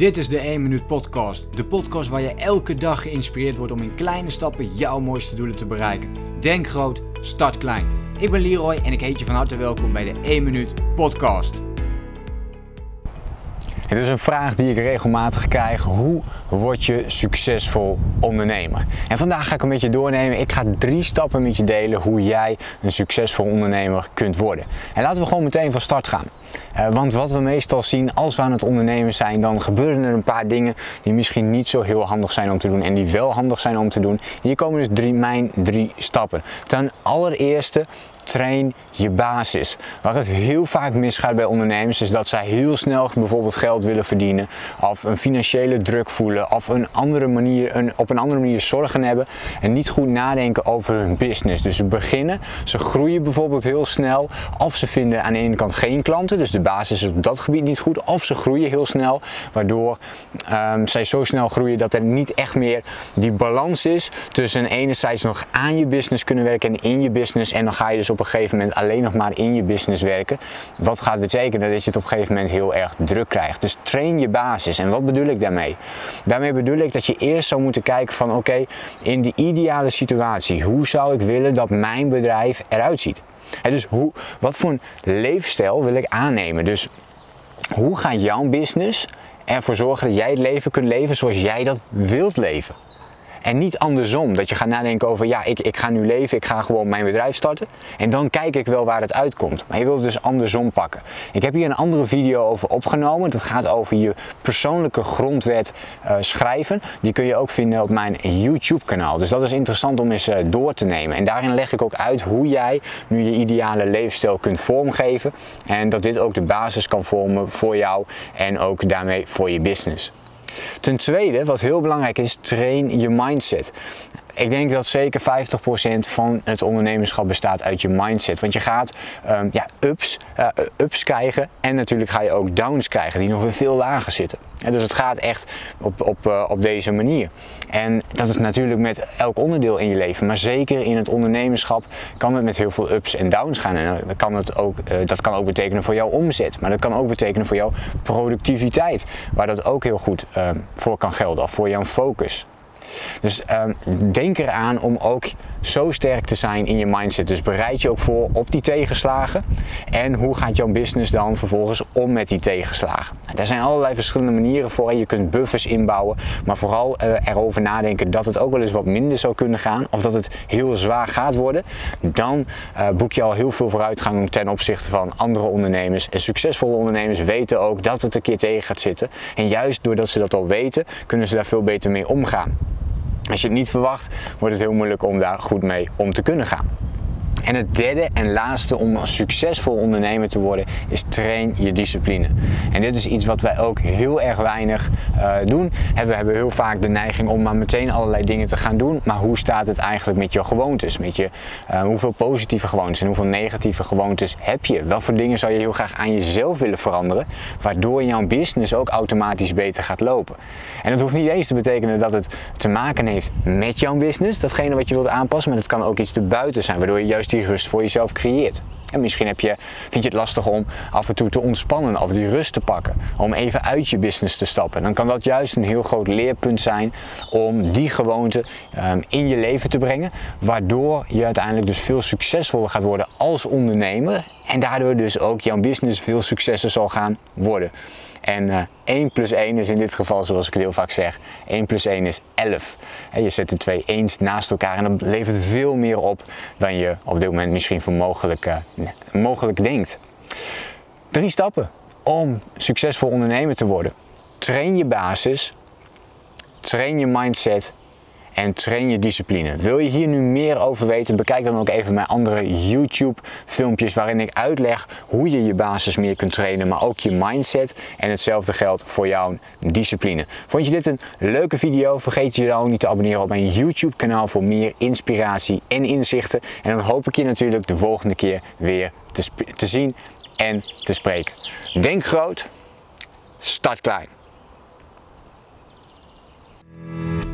Dit is de 1 Minuut Podcast. De podcast waar je elke dag geïnspireerd wordt om in kleine stappen jouw mooiste doelen te bereiken. Denk groot, start klein. Ik ben Leroy en ik heet je van harte welkom bij de 1 Minuut Podcast. Het is een vraag die ik regelmatig krijg. Hoe word je succesvol ondernemer? En vandaag ga ik een beetje doornemen. Ik ga drie stappen met je delen hoe jij een succesvol ondernemer kunt worden. En laten we gewoon meteen van start gaan. Uh, want wat we meestal zien als we aan het ondernemen zijn, dan gebeuren er een paar dingen die misschien niet zo heel handig zijn om te doen en die wel handig zijn om te doen. Hier komen dus drie, mijn drie stappen. Ten allereerste train je basis. Waar het heel vaak misgaat bij ondernemers is dat zij heel snel bijvoorbeeld geld willen verdienen of een financiële druk voelen of een andere manier, een, op een andere manier zorgen hebben en niet goed nadenken over hun business. Dus ze beginnen, ze groeien bijvoorbeeld heel snel of ze vinden aan de ene kant geen klanten, dus de basis is op dat gebied niet goed of ze groeien heel snel waardoor um, zij zo snel groeien dat er niet echt meer die balans is tussen enerzijds nog aan je business kunnen werken en in je business en dan ga je dus op een gegeven moment alleen nog maar in je business werken. Wat gaat betekenen dat je het op een gegeven moment heel erg druk krijgt. Dus train je basis. En wat bedoel ik daarmee? Daarmee bedoel ik dat je eerst zou moeten kijken van oké, in die ideale situatie, hoe zou ik willen dat mijn bedrijf eruit ziet? Dus hoe, wat voor een leefstijl wil ik aannemen? Dus hoe gaat jouw business ervoor zorgen dat jij het leven kunt leven zoals jij dat wilt leven? En niet andersom, dat je gaat nadenken over, ja, ik, ik ga nu leven, ik ga gewoon mijn bedrijf starten. En dan kijk ik wel waar het uitkomt. Maar je wilt het dus andersom pakken. Ik heb hier een andere video over opgenomen. Dat gaat over je persoonlijke grondwet uh, schrijven. Die kun je ook vinden op mijn YouTube kanaal. Dus dat is interessant om eens uh, door te nemen. En daarin leg ik ook uit hoe jij nu je ideale leefstijl kunt vormgeven. En dat dit ook de basis kan vormen voor jou en ook daarmee voor je business. Ten tweede, wat heel belangrijk is, train je mindset. Ik denk dat zeker 50% van het ondernemerschap bestaat uit je mindset. Want je gaat um, ja, ups, uh, ups krijgen en natuurlijk ga je ook downs krijgen die nog weer veel lager zitten. En dus het gaat echt op, op, uh, op deze manier. En dat is natuurlijk met elk onderdeel in je leven. Maar zeker in het ondernemerschap kan het met heel veel ups en downs gaan. En kan, het ook, uh, dat kan ook betekenen voor jouw omzet. Maar dat kan ook betekenen voor jouw productiviteit. Waar dat ook heel goed voor kan gelden. Of voor jouw focus. Dus um, denk eraan om ook zo sterk te zijn in je mindset. Dus bereid je ook voor op die tegenslagen. En hoe gaat jouw business dan vervolgens om met die tegenslagen? Er zijn allerlei verschillende manieren voor. Je kunt buffers inbouwen. Maar vooral uh, erover nadenken dat het ook wel eens wat minder zou kunnen gaan. Of dat het heel zwaar gaat worden. Dan uh, boek je al heel veel vooruitgang ten opzichte van andere ondernemers. En succesvolle ondernemers weten ook dat het een keer tegen gaat zitten. En juist doordat ze dat al weten, kunnen ze daar veel beter mee omgaan. Als je het niet verwacht, wordt het heel moeilijk om daar goed mee om te kunnen gaan. En het derde en laatste om een succesvol ondernemer te worden is train je discipline. En dit is iets wat wij ook heel erg weinig uh, doen. En we hebben heel vaak de neiging om maar meteen allerlei dingen te gaan doen. Maar hoe staat het eigenlijk met je gewoontes? Met je, uh, hoeveel positieve gewoontes en hoeveel negatieve gewoontes heb je? Wat voor dingen zou je heel graag aan jezelf willen veranderen? Waardoor jouw business ook automatisch beter gaat lopen. En dat hoeft niet eens te betekenen dat het te maken heeft met jouw business. Datgene wat je wilt aanpassen. Maar het kan ook iets te buiten zijn. Waardoor je juist die rust voor jezelf creëert. En misschien heb je, vind je het lastig om af en toe te ontspannen of die rust te pakken. Om even uit je business te stappen. Dan kan dat juist een heel groot leerpunt zijn om die gewoonte um, in je leven te brengen. Waardoor je uiteindelijk dus veel succesvoller gaat worden als ondernemer. En daardoor dus ook jouw business veel successen zal gaan worden. En uh, 1 plus 1 is in dit geval, zoals ik het heel vaak zeg, 1 plus 1 is 11. En je zet de twee eens naast elkaar en dat levert veel meer op dan je op dit moment misschien voor mogelijk, uh, mogelijk denkt. Drie stappen om succesvol ondernemer te worden. Train je basis, train je mindset en train je discipline. Wil je hier nu meer over weten? Bekijk dan ook even mijn andere YouTube filmpjes waarin ik uitleg hoe je je basis meer kunt trainen, maar ook je mindset. En hetzelfde geldt voor jouw discipline. Vond je dit een leuke video? Vergeet je dan ook niet te abonneren op mijn YouTube kanaal voor meer inspiratie en inzichten. En dan hoop ik je natuurlijk de volgende keer weer te, te zien en te spreken. Denk groot, start klein.